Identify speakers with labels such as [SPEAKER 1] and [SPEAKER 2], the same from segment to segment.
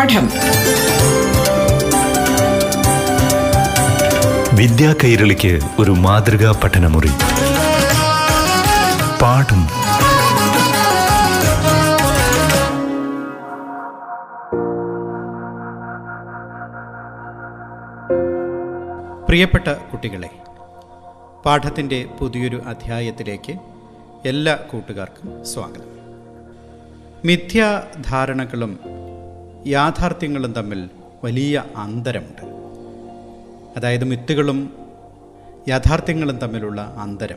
[SPEAKER 1] പാഠം.
[SPEAKER 2] വിദ്യാ കൈരളിക്ക് ഒരു മാതൃകാ പഠനമുറി. പാഠം.
[SPEAKER 3] പ്രിയപ്പെട്ട കുട്ടികളെ പാഠത്തിന്റെ പുതിയൊരു അധ്യായത്തിലേക്ക് എല്ലാ കൂട്ടുകാർക്കും സ്വാഗതം. മിഥ്യാധാരണകളും യാഥാർത്ഥ്യങ്ങളും തമ്മിൽ വലിയ അന്തരമുണ്ട്. അതായത് മിത്തുകളും യാഥാർത്ഥ്യങ്ങളും തമ്മിലുള്ള അന്തരം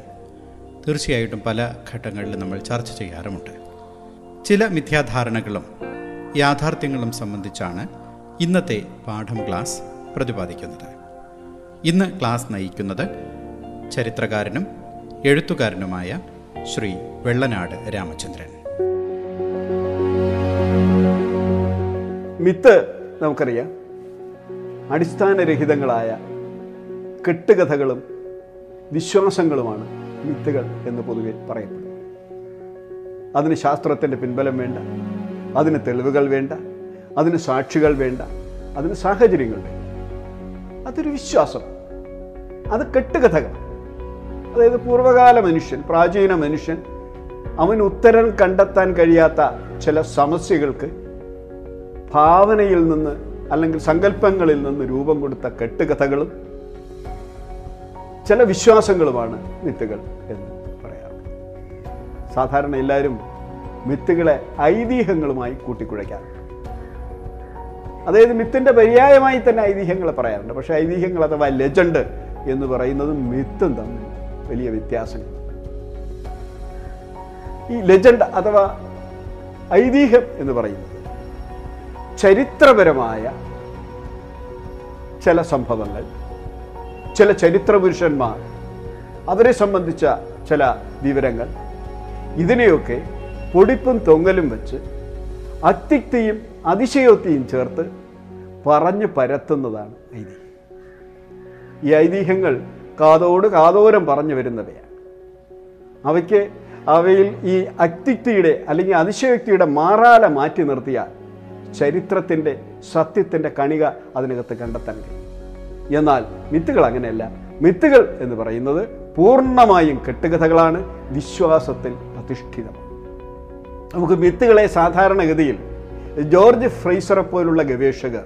[SPEAKER 3] തീർച്ചയായിട്ടും പല ഘട്ടങ്ങളിലും നമ്മൾ ചർച്ച ചെയ്യാറുമുണ്ട്. ചില മിഥ്യാധാരണകളും യാഥാർത്ഥ്യങ്ങളും സംബന്ധിച്ചാണ് ഇന്നത്തെ പാഠം ക്ലാസ് പ്രതിപാദിക്കുന്നത്. ഇന്ന് ക്ലാസ് നയിക്കുന്നത് ചരിത്രകാരനും എഴുത്തുകാരനുമായ ശ്രീ വെള്ളനാട് രാമചന്ദ്രൻ.
[SPEAKER 4] മിത്ത് നമുക്കറിയാം. അടിസ്ഥാനരഹിതങ്ങളായ കെട്ടുകഥകളും വിശ്വാസങ്ങളുമാണ് മിത്തുകൾ എന്ന് പൊതുവെ പറയപ്പെടുന്നത്. അതിന് ശാസ്ത്രത്തിന്റെ പിൻബലം വേണ്ട അതിന് തെളിവുകൾ വേണ്ട അതിന് സാക്ഷികൾ വേണ്ട അതിന് സാഹചര്യങ്ങൾ വേണ്ട. അതൊരു വിശ്വാസം. അത് കെട്ടുകഥകൾ. അതായത് പൂർവകാല മനുഷ്യൻ പ്രാചീന മനുഷ്യൻ അവൻ ഉത്തരം കണ്ടെത്താൻ കഴിയാത്ത ചില സമസ്യകൾക്ക് ഭാവനയിൽ നിന്ന് അല്ലെങ്കിൽ സങ്കല്പങ്ങളിൽ നിന്ന് രൂപം കൊടുത്ത കെട്ടുകഥകളും ചില വിശ്വാസങ്ങളുമാണ് മിത്തുകൾ എന്ന് പറയാറുണ്ട് സാധാരണ എല്ലാവരും മിത്തുകളെ ഐതിഹ്യങ്ങളുമായി കൂട്ടിക്കുഴയ്ക്കാറുണ്ട്. അതായത് മിത്തിന്റെ പര്യായമായി തന്നെ ഐതിഹ്യങ്ങളെ പറയാറുണ്ട്. പക്ഷേ ഐതിഹ്യങ്ങൾ അഥവാ ലെജൻഡ് എന്ന് പറയുന്നതും മിത്തും തമ്മിൽ വലിയ വ്യത്യാസങ്ങൾ. ഈ ലെജൻഡ് അഥവാ ഐതിഹ്യം എന്ന് പറയുന്നത് ചരിത്രപരമായ ചില സംഭവങ്ങൾ ചില ചരിത്ര പുരുഷന്മാർ അവരെ സംബന്ധിച്ച ചില വിവരങ്ങൾ. ഇതിനെയൊക്കെ പൊടിപ്പും തൊങ്ങലും വെച്ച് അത്യുക്തിയും അതിശയോക്തിയും ചേർത്ത് പറഞ്ഞു പരത്തുന്നതാണ് ഐതിഹ്യം. ഈ ഐതിഹ്യങ്ങൾ കാതോട് കാതോരം പറഞ്ഞു വരുന്നവയാണ്. അവയ്ക്ക് അവയിൽ ഈ അത്യുക്തിയുടെ അല്ലെങ്കിൽ അതിശയോക്തിയുടെ മാറാല മാറ്റി നിർത്തിയാൽ ചരിത്രത്തിന്റെ സത്യത്തിന്റെ കണിക അതിനകത്ത് കണ്ടെത്താൻ കഴിയും. എന്നാൽ മിത്തുകൾ അങ്ങനെയല്ല. മിത്തുകൾ എന്ന് പറയുന്നത് പൂർണമായും കെട്ടുകഥകളാണ് വിശ്വാസത്തിൽ പ്രതിഷ്ഠിതം നമുക്ക് മിത്തുകളെ സാധാരണഗതിയിൽ ജോർജ് ഫ്രൈസറെ പോലുള്ള ഗവേഷകർ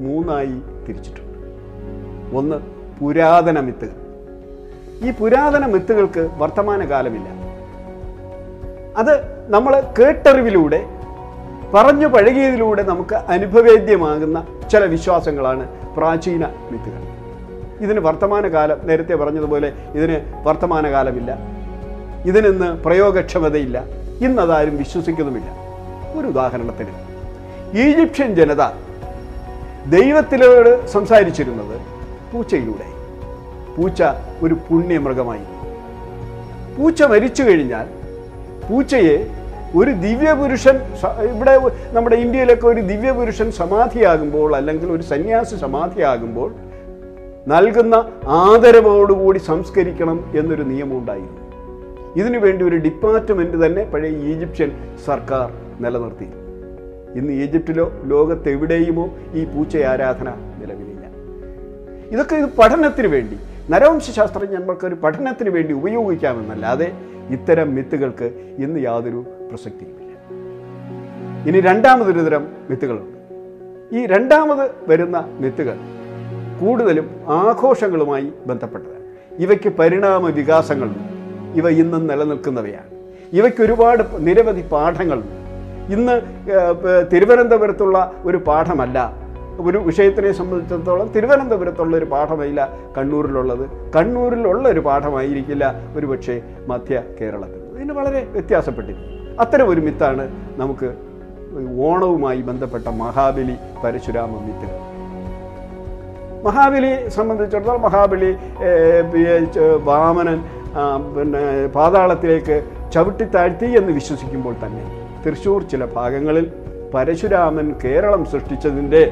[SPEAKER 4] മൂന്നായി തിരിച്ചിട്ടുണ്ട്. ഒന്ന് പുരാതന മിത്തുകൾ. ഈ പുരാതന മിത്തുകൾക്ക് വർത്തമാനകാലമില്ല. അത് നമ്മൾ കേട്ടറിവിലൂടെ പറഞ്ഞു പഴകിയതിലൂടെ നമുക്ക് അനുഭവേദ്യമാകുന്ന ചില വിശ്വാസങ്ങളാണ് പ്രാചീന മിത്തുകൾ ഇതിന് വർത്തമാനകാലം നേരത്തെ പറഞ്ഞതുപോലെ ഇതിന് വർത്തമാനകാലമില്ല. ഇതിനിന്ന് പ്രയോഗക്ഷമതയില്ല. ഇന്നതാരും വിശ്വസിക്കുന്നുമില്ല. ഒരു ഉദാഹരണത്തിന് ഈജിപ്ഷ്യൻ ജനത ദൈവത്തിലോട് സംസാരിച്ചിരുന്നത് പൂച്ചയിലൂടെ. പൂച്ച ഒരു പുണ്യമൃഗമായി. പൂച്ച മരിച്ചു കഴിഞ്ഞാൽ പൂച്ചയെ ഒരു ദിവ്യപുരുഷൻ ഇവിടെ നമ്മുടെ ഇന്ത്യയിലൊക്കെ ഒരു ദിവ്യപുരുഷൻ സമാധിയാകുമ്പോൾ അല്ലെങ്കിൽ ഒരു സന്യാസി സമാധിയാകുമ്പോൾ നൽകുന്ന ആദരവോടുകൂടി സംസ്കരിക്കണം എന്നൊരു നിയമം ഉണ്ടായിരുന്നു ഇതിനു വേണ്ടി ഒരു ഡിപ്പാർട്ട്മെന്റ് തന്നെ പഴയ ഈജിപ്ഷ്യൻ സർക്കാർ നിലനിർത്തി ഇന്ന് ഈജിപ്തിലോ ലോകത്തെവിടെയുമോ ഈ പൂച്ച ആരാധന നിലവിലില്ല. ഇതൊക്കെ ഇത് പഠനത്തിന് വേണ്ടി നരവംശാസ്ത്രജ്ഞന്മാർക്ക് ഒരു പഠനത്തിന് വേണ്ടി ഉപയോഗിക്കാമെന്നല്ലാതെ ഇത്തരം മിത്തുകൾക്ക് ഇന്ന് യാതൊരു പ്രസക്തിയുമില്ല. ഇനി രണ്ടാമതൊരു തരം മിത്തുകളുണ്ട്. ഈ രണ്ടാമത് വരുന്ന മിത്തുകൾ കൂടുതലും ആഘോഷങ്ങളുമായി ബന്ധപ്പെട്ടതാണ്. ഇവയ്ക്ക് പരിണാമ വികാസങ്ങളുണ്ട് ഇവ ഇന്നും നിലനിൽക്കുന്നവയാണ്. ഇവയ്ക്ക് ഒരുപാട് നിരവധി പാഠങ്ങളുണ്ട് ഇന്ന് തിരുവനന്തപുരത്തുള്ള ഒരു പാഠമല്ല ഒരു വിഷയത്തിനെ സംബന്ധിച്ചിടത്തോളം തിരുവനന്തപുരത്തുള്ള ഒരു പാഠമല്ല കണ്ണൂരിലുള്ളത്. കണ്ണൂരിലുള്ള ഒരു പാഠമായിരിക്കില്ല ഒരുപക്ഷെ മധ്യ കേരളത്തിൽ. ഇതിന് വളരെ വ്യത്യാസപ്പെട്ടിരിക്കും അത്തരം ഒരു മിത്താണ് നമുക്ക് ഓണവുമായി ബന്ധപ്പെട്ട മഹാബലി പരശുരാമ മിത്ത് മഹാബലി സംബന്ധിച്ചിടത്തോളം മഹാബലി വാമനൻ പിന്നെ പാതാളത്തിലേക്ക് ചവിട്ടിത്താഴ്ത്തി എന്ന് വിശ്വസിക്കുമ്പോൾ തന്നെ തൃശ്ശൂർ ചില ഭാഗങ്ങളിൽ പരശുരാമൻ കേരളം സൃഷ്ടിച്ചതിന്റെ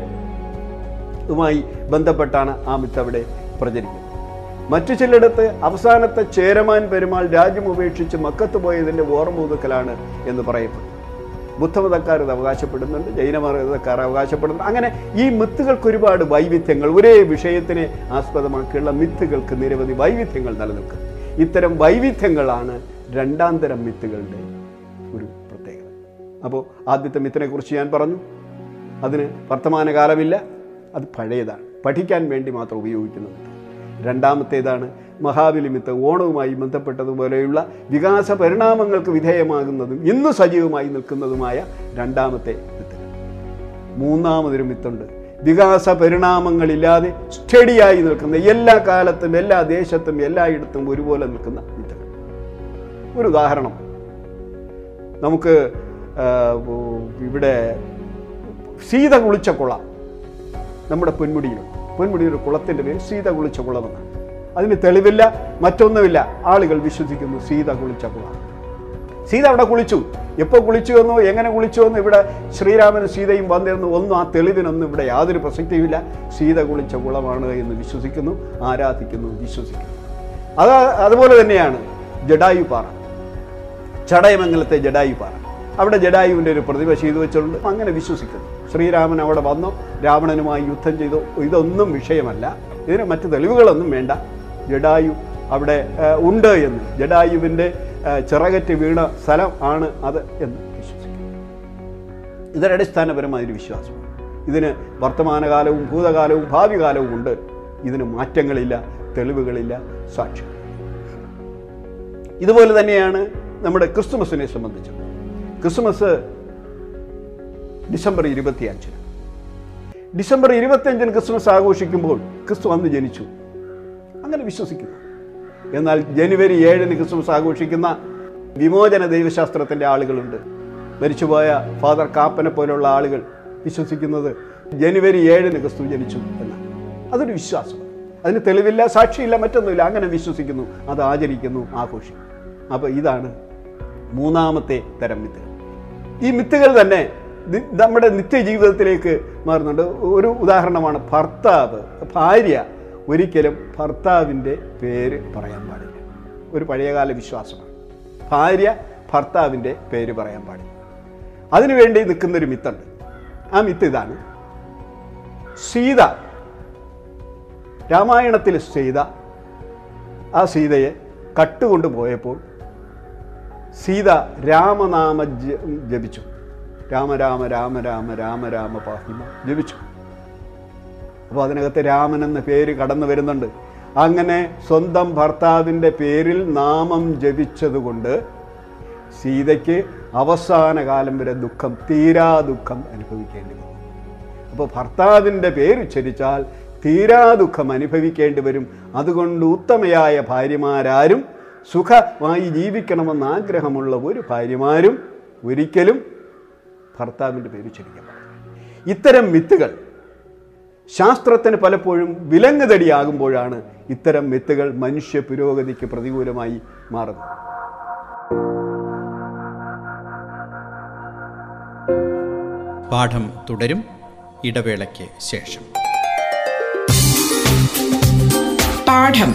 [SPEAKER 4] ുമായി ബന്ധപ്പെട്ടാണ് ആ മിത്ത് അവിടെ പ്രചരിക്കുന്നത്. മറ്റു ചിലയിടത്ത് അവസാനത്തെ ചേരമാൻ പെരുമാൾ രാജ്യം ഉപേക്ഷിച്ച് മക്കത്ത് പോയതിന്റെ ഓർമ്മൂതുക്കലാണ് എന്ന് പറയപ്പെടുന്നു. ബുദ്ധമതക്കാർ ഇത് അവകാശപ്പെടുന്നുണ്ട് ജൈനമതക്കാർ അവകാശപ്പെടുന്നുണ്ട്. അങ്ങനെ ഈ മിത്തുകൾക്ക് ഒരുപാട് വൈവിധ്യങ്ങൾ ഒരേ വിഷയത്തിനെ ആസ്പദമാക്കിയുള്ള മിത്തുകൾക്ക് നിരവധി വൈവിധ്യങ്ങൾ നിലനിൽക്കുന്നു. ഇത്തരം വൈവിധ്യങ്ങളാണ് രണ്ടാം തരം മിത്തുകളുടെ ഒരു പ്രത്യേകത. അപ്പോൾ ആദ്യത്തെ മിത്തിനെ കുറിച്ച് ഞാൻ പറഞ്ഞു. അതിന് വർത്തമാനകാലമില്ല. അത് പഴയതാണ്. പഠിക്കാൻ വേണ്ടി മാത്രം ഉപയോഗിക്കുന്നത്. രണ്ടാമത്തേതാണ് മഹാബലിമിത്ത ഓണവുമായി ബന്ധപ്പെട്ടതുപോലെയുള്ള വികാസ പരിണാമങ്ങൾക്ക് വിധേയമാകുന്നതും ഇന്ന് സജീവമായി നിൽക്കുന്നതുമായ രണ്ടാമത്തെ മിത്ത് മൂന്നാമതൊരു മിത്തുണ്ട്. വികാസ പരിണാമങ്ങളില്ലാതെ സ്റ്റഡിയായി നിൽക്കുന്ന എല്ലാ കാലത്തും എല്ലാ ദേശത്തും എല്ലായിടത്തും ഒരുപോലെ നിൽക്കുന്ന മിത്തുകൾ ഒരു ഉദാഹരണം. നമുക്ക് ഇവിടെ സീത കുളിച്ച കുളം. നമ്മുടെ പൊന്മുടിയിലും. പൊന്മുടിയിൽ ഒരു കുളത്തിന്റെ പേര് സീത കുളിച്ച കുളമെന്നാണ്. അതിന് തെളിവില്ല മറ്റൊന്നുമില്ല. ആളുകൾ വിശ്വസിക്കുന്നു സീത കുളിച്ച കുളം. സീത അവിടെ കുളിച്ചു. എപ്പോൾ കുളിച്ചു എന്നോ എങ്ങനെ കുളിച്ചു എന്നോ ഇവിടെ ശ്രീരാമനും സീതയും വന്നിരുന്നു. ഒന്നും ആ തെളിവിനൊന്നും ഇവിടെ യാതൊരു പ്രസക്തിയുമില്ല. സീത കുളിച്ച കുളമാണ് എന്ന് വിശ്വസിക്കുന്നു ആരാധിക്കുന്നു വിശ്വസിക്കുന്നു. അത് അതുപോലെ തന്നെയാണ് ജഡായു പാറ ചടയമംഗലത്തെ ജഡായു പാറ അവിടെ ജഡായുവിന്റെ ഒരു പ്രതിഭ ചെയ്തു വെച്ചിട്ടുണ്ട്. അങ്ങനെ വിശ്വസിക്കുന്നു. ശ്രീരാമൻ അവിടെ വന്നു. രാവണനുമായി യുദ്ധം ചെയ്തു. ഇതൊന്നും വിഷയമല്ല. ഇതിന് മറ്റ് തെളിവുകളൊന്നും വേണ്ട. ജഡായു അവിടെ ഉണ്ട് എന്ന്. ജഡായുവിന്റെ ചിറകറ്റ് വീണ സ്ഥലം ആണ് അത് എന്ന് വിശ്വസിക്കുന്നു. ഇതൊരു അടിസ്ഥാനപരമായൊരു വിശ്വാസമാണ്. ഇതിന് വർത്തമാനകാലവും ഭൂതകാലവും ഭാവി കാലവും ഉണ്ട്. ഇതിന് മാറ്റങ്ങളില്ല തെളിവുകളില്ല സാക്ഷ്യം ഇതുപോലെ തന്നെയാണ് നമ്മുടെ ക്രിസ്തുമസിനെ സംബന്ധിച്ച്. ക്രിസ്തുമസ് ഡിസംബർ ഇരുപത്തിയഞ്ചിന്. ഡിസംബർ ഇരുപത്തിയഞ്ചിന് ക്രിസ്മസ് ആഘോഷിക്കുമ്പോൾ ക്രിസ്തു അന്ന് ജനിച്ചു. അങ്ങനെ വിശ്വസിക്കുന്നു. എന്നാൽ ജനുവരി ഏഴിന് ക്രിസ്മസ് ആഘോഷിക്കുന്ന വിമോചന ദൈവശാസ്ത്രത്തിന്റെ ആളുകളുണ്ട്. മരിച്ചുപോയ ഫാദർ കാപ്പനെ പോലെയുള്ള ആളുകൾ വിശ്വസിക്കുന്നത് ജനുവരി ഏഴിന് ക്രിസ്തു ജനിച്ചു എന്നാണ്. അതൊരു വിശ്വാസം. അതിന് തെളിവില്ല സാക്ഷിയില്ല മറ്റൊന്നുമില്ല. അങ്ങനെ വിശ്വസിക്കുന്നു അത് ആചരിക്കുന്നു ആഘോഷിക്കുന്നു. അപ്പോൾ ഇതാണ് മൂന്നാമത്തെ തരം മിത്തുകൾ ഈ മിത്തുകൾ തന്നെ നമ്മുടെ നിത്യജീവിതത്തിലേക്ക് മാറുന്നുണ്ട്. ഒരു ഉദാഹരണമാണ് ഭർത്താവ്. ഭാര്യ ഒരിക്കലും ഭർത്താവിന്റെ പേര് പറയാൻ പാടില്ല. ഒരു പഴയകാല വിശ്വാസമാണ്. ഭാര്യ ഭർത്താവിന്റെ പേര് പറയാൻ പാടില്ല. അതിനുവേണ്ടി നിൽക്കുന്നൊരു മിത്തുണ്ട്. ആ മിത്ത് ഇതാണ്. സീത. രാമായണത്തിൽ സീത ആ സീതയെ കട്ടുകൊണ്ട് പോയപ്പോൾ സീത രാമനാമ ജപിച്ചു. രാമ രാമ രാമ രാമ രാമ രാമ പാഹിമ ജപിച്ചു. അപ്പോൾ അതിനകത്ത് രാമൻ എന്ന പേര് കടന്നു വരുന്നുണ്ട്. അങ്ങനെ സ്വന്തം ഭർത്താവിന്റെ പേരിൽ നാമം ജപിച്ചതുകൊണ്ട് സീതയ്ക്ക് അവസാന കാലം വരെ ദുഃഖം തീരാ ദുഃഖം അനുഭവിക്കേണ്ടി വന്നു. അപ്പോൾ ഭർത്താവിന്റെ പേരുച്ചരിച്ചാൽ തീരാ ദുഃഖം അനുഭവിക്കേണ്ടി വരും. അതുകൊണ്ട് ഉത്തമയായ ഭാര്യമാരാരും സുഖമായി ജീവിക്കണമെന്ന് ആഗ്രഹമുള്ള ഒരു ഭാര്യമാരും ഒരിക്കലും ഭർത്താവിന്റെ പേര് പാടില്ല ഇത്തരം മിത്തുകൾ ശാസ്ത്രത്തിന് പലപ്പോഴും വിലങ്ങുതടിയാകുമ്പോഴാണ് ഇത്തരം മിത്തുകൾ മനുഷ്യ പുരോഗതിക്ക് പ്രതികൂലമായി മാറുന്നത്.
[SPEAKER 3] പാഠം തുടരും. ഇടവേളയ്ക്ക് ശേഷം.
[SPEAKER 1] പാഠം.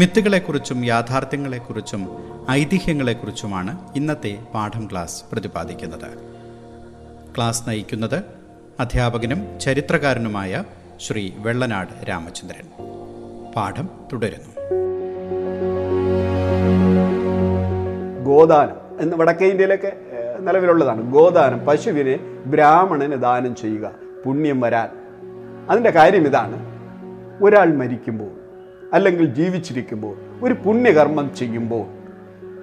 [SPEAKER 3] മിത്തുകളെക്കുറിച്ചും യാഥാർത്ഥ്യങ്ങളെക്കുറിച്ചും ഐതിഹ്യങ്ങളെക്കുറിച്ചുമാണ് ഇന്നത്തെ പാഠം ക്ലാസ് പ്രതിപാദിക്കുന്നത്. ക്ലാസ് നയിക്കുന്നത് അധ്യാപകനും ചരിത്രകാരനുമായ ശ്രീ വെള്ളനാട് രാമചന്ദ്രൻ. പാഠം തുടരുന്നു.
[SPEAKER 4] ഗോദാനം എന്ന് വടക്കേ ഇന്ത്യയിലൊക്കെ നിലവിലുള്ളതാണ്. ഗോദാനം പശുവിനെ ബ്രാഹ്മണന് ദാനം ചെയ്യുക പുണ്യം വരാൻ. അതിന്റെ കാര്യം ഇതാണ്. ഒരാൾ മരിക്കുമ്പോൾ അല്ലെങ്കിൽ ജീവിച്ചിരിക്കുമ്പോൾ ഒരു പുണ്യകർമ്മം ചെയ്യുമ്പോൾ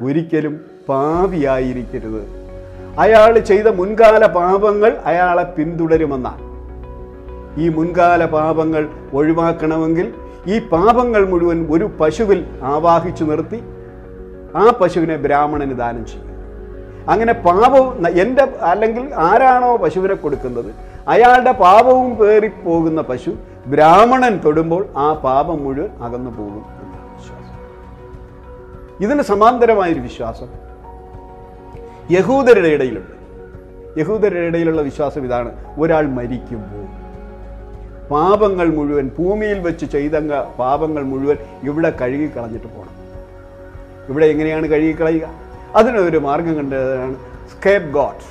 [SPEAKER 4] ഒരിക്കലും പാപിയായിരിക്കരുത്. അയാൾ ചെയ്ത മുൻകാല പാപങ്ങൾ അയാളെ പിന്തുടരുമെന്നാണ്. ഈ മുൻകാല പാപങ്ങൾ ഒഴിവാക്കണമെങ്കിൽ ഈ പാപങ്ങൾ മുഴുവൻ ഒരു പശുവിൽ ആവാഹിച്ചു നിർത്തി ആ പശുവിനെ ബ്രാഹ്മണന് ദാനം ചെയ്യും അങ്ങനെ പാപവും എന്റെ അല്ലെങ്കിൽ ആരാണോ പശുവിനെ കൊടുക്കുന്നത് അയാളുടെ പാപവും പേറിപ്പോകുന്ന പശു ബ്രാഹ്മണൻ തൊടുമ്പോൾ ആ പാപം മുഴുവൻ അകന്നു പോകും എന്നാണ് വിശ്വാസം. ഇതിന് സമാന്തരമായൊരു വിശ്വാസം യഹൂദരുടെ ഇടയിലുണ്ട്. യഹൂദരുടെ ഇടയിലുള്ള വിശ്വാസം ഇതാണ്. ഒരാൾ മരിക്കുമ്പോൾ പാപങ്ങൾ മുഴുവൻ ഭൂമിയിൽ വെച്ച് ചെയ്ത പാപങ്ങൾ മുഴുവൻ ഇവിടെ കഴുകി കളഞ്ഞിട്ട് പോകണം ഇവിടെ എങ്ങനെയാണ് കഴുകിക്കളയുക അതിനൊരു മാർഗം കണ്ടതാണ് സ്കേപ്പ് ഗോഡ്.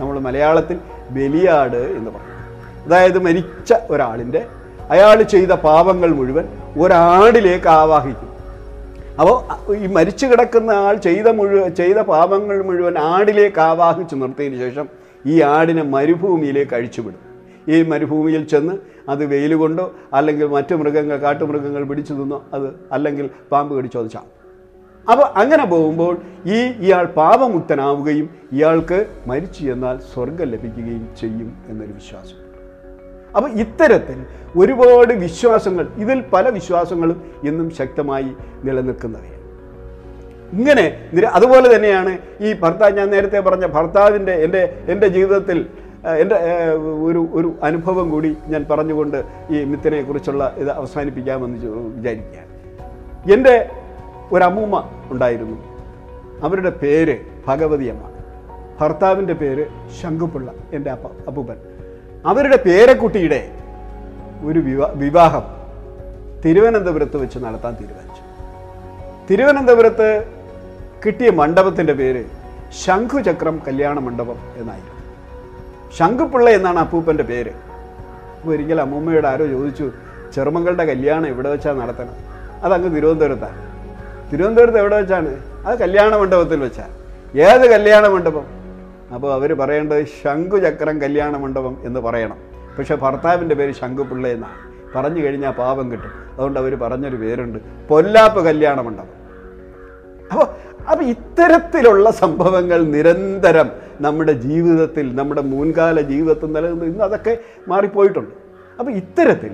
[SPEAKER 4] നമ്മൾ മലയാളത്തിൽ ബലിയാട് എന്ന് പറയും. അതായത് മരിച്ച ഒരാളിന്റെ അയാൾ ചെയ്ത പാപങ്ങൾ മുഴുവൻ ഒരാടിലേക്ക് ആവാഹിക്കും. അപ്പോൾ ഈ മരിച്ചു കിടക്കുന്ന ആൾ ചെയ്ത മുഴുവൻ ചെയ്ത പാപങ്ങൾ മുഴുവൻ ആടിലേക്ക് ആവാഹിച്ചു നിർത്തിയതിന് ശേഷം ഈ ആടിനെ മരുഭൂമിയിലേക്ക് അഴിച്ചുവിടും. ഈ മരുഭൂമിയിൽ ചെന്ന് അത് വെയിൽ കൊണ്ടോ അല്ലെങ്കിൽ മറ്റു മൃഗങ്ങൾ കാട്ടുമൃഗങ്ങൾ പിടിച്ചു തിന്നോ അത് അല്ലെങ്കിൽ പാമ്പ് കടിച്ചോ അത് അപ്പോൾ അങ്ങനെ പോകുമ്പോൾ ഈ ഇയാൾ പാപമുക്തനാവുകയും ഇയാൾക്ക് മരിച്ചു എന്നാൽ സ്വർഗം ലഭിക്കുകയും ചെയ്യും എന്നൊരു വിശ്വാസം. അപ്പോൾ ഇത്തരത്തിൽ ഒരുപാട് വിശ്വാസങ്ങൾ ഇതിൽ പല വിശ്വാസങ്ങളും ഇന്നും ശക്തമായി നിലനിൽക്കുന്നവയാണ് ഇങ്ങനെ അതുപോലെ തന്നെയാണ് ഈ ഭർത്താവ് ഞാൻ നേരത്തെ പറഞ്ഞ ഭർത്താവിന്റെ എന്റെ എന്റെ ജീവിതത്തിൽ എന്റെ ഒരു ഒരു അനുഭവം കൂടി ഞാൻ പറഞ്ഞുകൊണ്ട് ഈ മിത്തിനെ കുറിച്ചുള്ള ഇത് അവസാനിപ്പിക്കാമെന്ന് വിചാരിക്കുകയാണ്. എന്റെ ഒരമ്മൂമ്മ ഉണ്ടായിരുന്നു. അവരുടെ പേര് ഭഗവതിയമ്മ ഭർത്താവിന്റെ പേര് ശങ്കുപിള്ള എന്റെ അപ്പ അപ്പൂപ്പൻ. അവരുടെ പേരക്കുട്ടിയുടെ ഒരു വിവാ വിവാഹം തിരുവനന്തപുരത്ത് വെച്ച് നടത്താൻ തീരുമാനിച്ചു. തിരുവനന്തപുരത്ത് കിട്ടിയ മണ്ഡപത്തിന്റെ പേര് ശംഖുചക്രം കല്യാണ മണ്ഡപം എന്നായിരുന്നു. ശംഖുപിള്ള എന്നാണ് അപ്പൂപ്പന്റെ പേര്. ഒരിക്കൽ അമ്മൂമ്മയോട് ആരോ ചോദിച്ചു ചെറുമകളുടെ കല്യാണം എവിടെ വെച്ചാണ് നടത്തണം? അതങ്ങ് തിരുവനന്തപുരത്താണ്. തിരുവനന്തപുരത്ത് എവിടെ വെച്ചാണ്? അത് കല്യാണ മണ്ഡപത്തിൽ വെച്ചാണ് ഏത് കല്യാണ മണ്ഡപം? അപ്പോൾ അവർ പറയേണ്ടത് ശംഖുചക്രം കല്യാണ മണ്ഡപം എന്ന് പറയണം. പക്ഷേ ഭർത്താവിന്റെ പേര് ശംഖുപിള്ള എന്നാണ്. പറഞ്ഞു കഴിഞ്ഞാൽ പാപം കിട്ടും. അതുകൊണ്ട് അവർ പറഞ്ഞൊരു പേരുണ്ട് പൊല്ലാപ്പ് കല്യാണ മണ്ഡപം. അപ്പോൾ അപ്പോൾ ഇത്തരത്തിലുള്ള സംഭവങ്ങൾ നിരന്തരം നമ്മുടെ ജീവിതത്തിൽ നമ്മുടെ മുൻകാല ജീവിതത്തിൽ നിലനിന്ന് ഇന്ന് അതൊക്കെ മാറിപ്പോയിട്ടുണ്ട്. അപ്പോൾ ഇത്തരത്തിൽ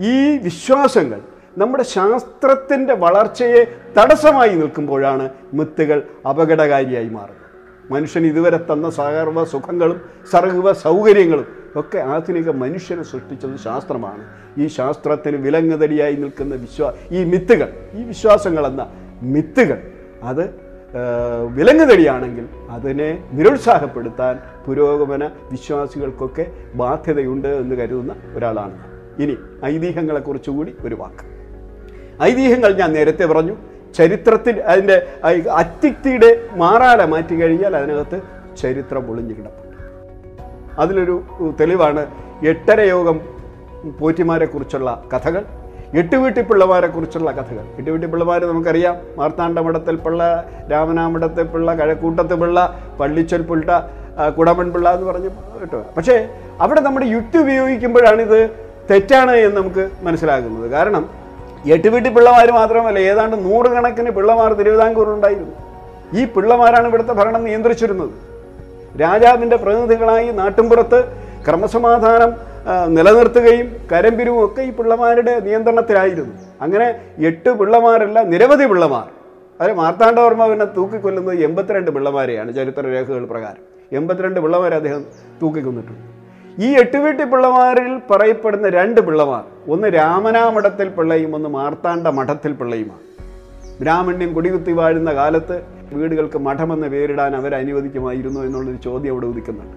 [SPEAKER 4] ഈ വിശ്വാസങ്ങൾ നമ്മുടെ ശാസ്ത്രത്തിന്റെ വളർച്ചയെ തടസ്സമായി നിൽക്കുമ്പോഴാണ് മിത്തുകൾ അപകടകാരിയായി മാറുന്നത്. മനുഷ്യൻ ഇതുവരെ തന്ന സർവ സുഖങ്ങളും സർവ സൗകര്യങ്ങളും ഒക്കെ ആധുനിക മനുഷ്യനെ സൃഷ്ടിച്ചത് ശാസ്ത്രമാണ്. ഈ ശാസ്ത്രത്തിന് വിലങ്ങുതടിയായി നിൽക്കുന്ന വിശ്വാ ഈ മിത്തുകൾ ഈ വിശ്വാസങ്ങളെന്ന മിത്തുകൾ അത് വിലങ്ങുതടിയാണെങ്കിൽ അതിനെ നിരുത്സാഹപ്പെടുത്താൻ പുരോഗമന വിശ്വാസികൾക്കൊക്കെ ബാധ്യതയുണ്ട് എന്ന് കരുതുന്ന ഒരാളാണ്. ഇനി ഐതിഹ്യങ്ങളെക്കുറിച്ചുകൂടി ഒരു വാക്ക്. ഐതിഹ്യങ്ങൾ ഞാൻ നേരത്തെ പറഞ്ഞു. ചരിത്രത്തിൽ അതിന്റെ അത്യുക്തിയുടെ മാറാല മാറ്റി കഴിഞ്ഞാൽ അതിനകത്ത് ചരിത്രം ഒളിഞ്ഞു കിടപ്പുണ്ട്. അതിലൊരു തെളിവാണ് എട്ടര യോഗം പോറ്റിമാരെക്കുറിച്ചുള്ള കഥകൾ എട്ടുവീട്ടി പിള്ളമാരെ കുറിച്ചുള്ള കഥകൾ. എട്ടുവീട്ടി പിള്ളമാർ നമുക്കറിയാം. മാർത്താണ്ഡമഠത്തിൽ പിള്ള രാമനാമഠത്തിൽ പിള്ള കഴക്കൂട്ടത്ത് പിള്ള പള്ളിച്ചൽ പിള്ള കുടമൺ പിള്ള എന്ന് പറഞ്ഞു കേട്ടോ. പക്ഷേ അവിടെ നമ്മുടെ യുക്തി ഉപയോഗിക്കുമ്പോഴാണിത് തെറ്റാണ് എന്ന് നമുക്ക് മനസ്സിലാകുന്നത്. കാരണം എട്ടുവീട്ടി പിള്ളമാർ മാത്രമല്ല ഏതാണ്ട് നൂറുകണക്കിന് പിള്ളമാർ തിരുവിതാംകൂറിലുണ്ടായിരുന്നു ഈ പിള്ളമാരാണ് ഇവിടുത്തെ ഭരണം നിയന്ത്രിച്ചിരുന്നത്. രാജാവിന്റെ പ്രതിനിധികളായി നാട്ടിൻപുറത്ത് ക്രമസമാധാനം നിലനിർത്തുകയും കരമ്പിരും ഒക്കെ ഈ പിള്ളമാരുടെ നിയന്ത്രണത്തിലായിരുന്നു. അങ്ങനെ എട്ട് പിള്ളമാരല്ല നിരവധി പിള്ളമാർ. അത് മാർത്താണ്ഡവർമ്മ പിന്നെ തൂക്കിക്കൊല്ലുന്നത് എൺപത്തിരണ്ട് പിള്ളമാരെയാണ് ചരിത്ര രേഖകൾ പ്രകാരം. എൺപത്തിരണ്ട് പിള്ളമാരെ അദ്ദേഹം തൂക്കിക്കൊന്നിട്ടുണ്ട്. ഈ എട്ടുവീട്ടി പിള്ളമാരിൽ പറയപ്പെടുന്ന രണ്ട് പിള്ളമാർ ഒന്ന് രാമനാമഠത്തിൽ പിള്ളയും ഒന്ന് മാർത്താണ്ഡ മഠത്തിൽ പിള്ളയുമാണ്. ബ്രാഹ്മണ്യം കൊടികുത്തി വാഴുന്ന കാലത്ത് വീടുകൾക്ക് മഠമെന്ന് പേരിടാൻ അവർ അനുവദിക്കുമായിരുന്നു എന്നുള്ളൊരു ചോദ്യം അവിടെ ഉദിക്കുന്നുണ്ട്.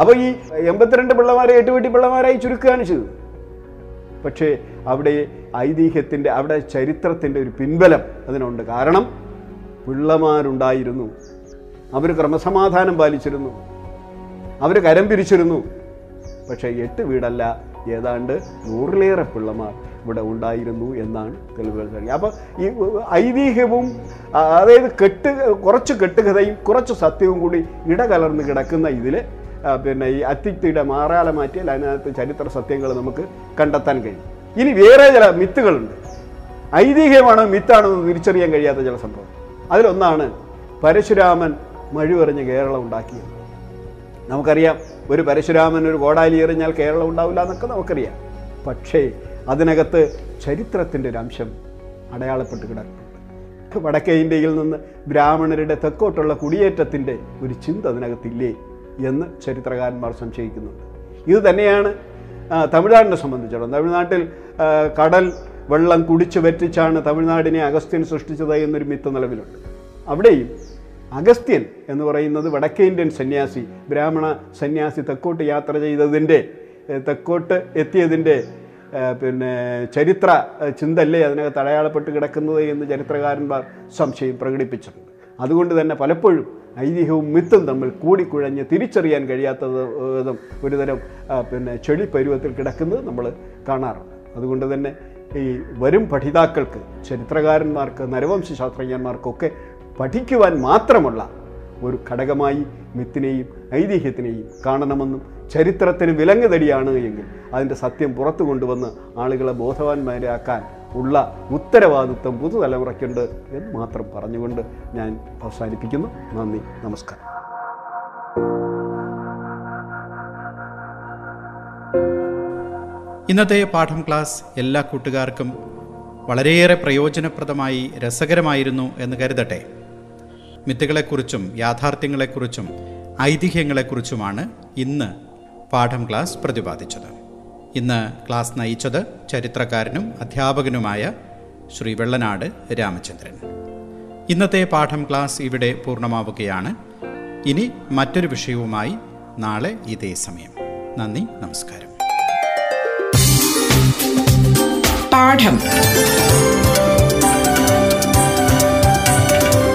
[SPEAKER 4] അപ്പോൾ ഈ എൺപത്തിരണ്ട് പിള്ളമാരെ എട്ടുവീട്ടി പിള്ളമാരായി ചുരുക്കുകയാണ് ചെയ്തത്. പക്ഷേ അവിടെ ഐതിഹ്യത്തിന്റെ അവിടെ ചരിത്രത്തിന്റെ ഒരു പിൻബലം അതിനുണ്ട്. കാരണം പിള്ളമാരുണ്ടായിരുന്നു. അവർ ക്രമസമാധാനം പാലിച്ചിരുന്നു. അവർ കരം പിരിച്ചിരുന്നു. പക്ഷേ എട്ട് വീടല്ല. ഏതാണ്ട് നൂറിലേറെ പിള്ളമാർ ഇവിടെ ഉണ്ടായിരുന്നു എന്നാണ് തെളിവുകൾ തെളിയുക അപ്പോൾ ഈ ഐതിഹ്യവും അതായത് കെട്ട് കുറച്ച് കെട്ടുകഥയും കുറച്ച് സത്യവും കൂടി ഇടകലർന്ന് കിടക്കുന്ന ഇതിൽ പിന്നെ ഈ അത്തിക്തിയുടെ മാറാല മാറ്റിയാൽ അതിനകത്ത് ചരിത്ര സത്യങ്ങൾ നമുക്ക് കണ്ടെത്താൻ കഴിയും. ഇനി വേറെ ചില മിത്തുകളുണ്ട്. ഐതിഹ്യമാണോ മിത്താണോ എന്ന് തിരിച്ചറിയാൻ കഴിയാത്ത ചില സംഭവം അതിലൊന്നാണ് പരശുരാമൻ മഴുവെറിഞ്ഞ് കേരളം ഉണ്ടാക്കിയത്. നമുക്കറിയാം ഒരു പരശുരാമൻ ഒരു കോടാലി എറിഞ്ഞാൽ കേരളം ഉണ്ടാവില്ല എന്നൊക്കെ നമുക്കറിയാം. പക്ഷേ അതിനകത്ത് ചരിത്രത്തിന്റെ ഒരു അംശം അടയാളപ്പെട്ട് കിടക്കുന്നുണ്ട് വടക്കേ ഇന്ത്യയിൽ നിന്ന് ബ്രാഹ്മണരുടെ തെക്കോട്ടുള്ള കുടിയേറ്റത്തിന്റെ ഒരു ചിന്ത അതിനകത്തില്ലേ എന്ന് ചരിത്രകാരന്മാർ സംശയിക്കുന്നുണ്ട്. ഇത് തന്നെയാണ് തമിഴ്നാടിനെ സംബന്ധിച്ചിടത്തോളം. തമിഴ്നാട്ടിൽ കടൽ വെള്ളം കുടിച്ചു വറ്റിച്ചാണ് തമിഴ്നാടിനെ അഗസ്ത്യൻ സൃഷ്ടിച്ചത് എന്നൊരു മിത്ത് നിലവിലുണ്ട്. അവിടെയും അഗസ്ത്യൻ എന്ന് പറയുന്നത് വടക്കേ ഇന്ത്യൻ സന്യാസി ബ്രാഹ്മണ സന്യാസി തെക്കോട്ട് യാത്ര ചെയ്തതിന്റെ തെക്കോട്ട് എത്തിയതിന്റെ പിന്നെ ചരിത്ര ചിന്തല്ലേ അതിനകത്ത് അടയാളപ്പെട്ട് കിടക്കുന്നത് എന്ന് ചരിത്രകാരന്മാർ സംശയം പ്രകടിപ്പിച്ചിട്ടുണ്ട് അതുകൊണ്ട് തന്നെ പലപ്പോഴും ഐതിഹ്യവും മിത്തും തമ്മിൽ കൂടിക്കുഴഞ്ഞ് തിരിച്ചറിയാൻ കഴിയാത്തത് വിധം ഒരുതരം പിന്നെ ചെളി പരുവത്തിൽ കിടക്കുന്നത് നമ്മൾ കാണാറുണ്ട്. അതുകൊണ്ട് തന്നെ ഈ വരും പഠിതാക്കൾക്ക് ചരിത്രകാരന്മാർക്ക് നരവംശ ശാസ്ത്രജ്ഞന്മാർക്കൊക്കെ പഠിക്കുവാൻ മാത്രമുള്ള ഒരു ഘടകമായി മിത്തിനെയും ഐതിഹ്യത്തിനെയും കാണണമെന്നും ചരിത്രത്തിന് വിലങ്ങുതടിയാണ് എങ്കിൽ അതിന്റെ സത്യം പുറത്തു കൊണ്ടുവന്ന് ആളുകളെ ബോധവാന്മാരാക്കാൻ ഉള്ള ഉത്തരവാദിത്വം പുതുതലമുറയ്ക്കുണ്ട് എന്ന് മാത്രം പറഞ്ഞുകൊണ്ട് ഞാൻ അവസാനിപ്പിക്കുന്നു. നന്ദി നമസ്കാരം.
[SPEAKER 3] ഇന്നത്തെ പാഠം ക്ലാസ് എല്ലാ കൂട്ടുകാർക്കും വളരെയേറെ പ്രയോജനപ്രദമായി രസകരമായിരുന്നു എന്ന് കരുതട്ടെ. മിത്തുകളെക്കുറിച്ചും യാഥാർത്ഥ്യങ്ങളെക്കുറിച്ചും ഐതിഹ്യങ്ങളെക്കുറിച്ചുമാണ് ഇന്ന് പാഠം ക്ലാസ് പ്രതിപാദിച്ചത്. ഇന്ന് ക്ലാസ് നയിച്ചത് ചരിത്രകാരനും അധ്യാപകനുമായ ശ്രീ വെള്ളനാട് രാമചന്ദ്രൻ. ഇന്നത്തെ പാഠം ക്ലാസ് ഇവിടെ പൂർണമാവുകയാണ്. ഇനി മറ്റൊരു വിഷയവുമായി നാളെ ഇതേ സമയം. നന്ദി നമസ്കാരം.
[SPEAKER 1] പാഠം.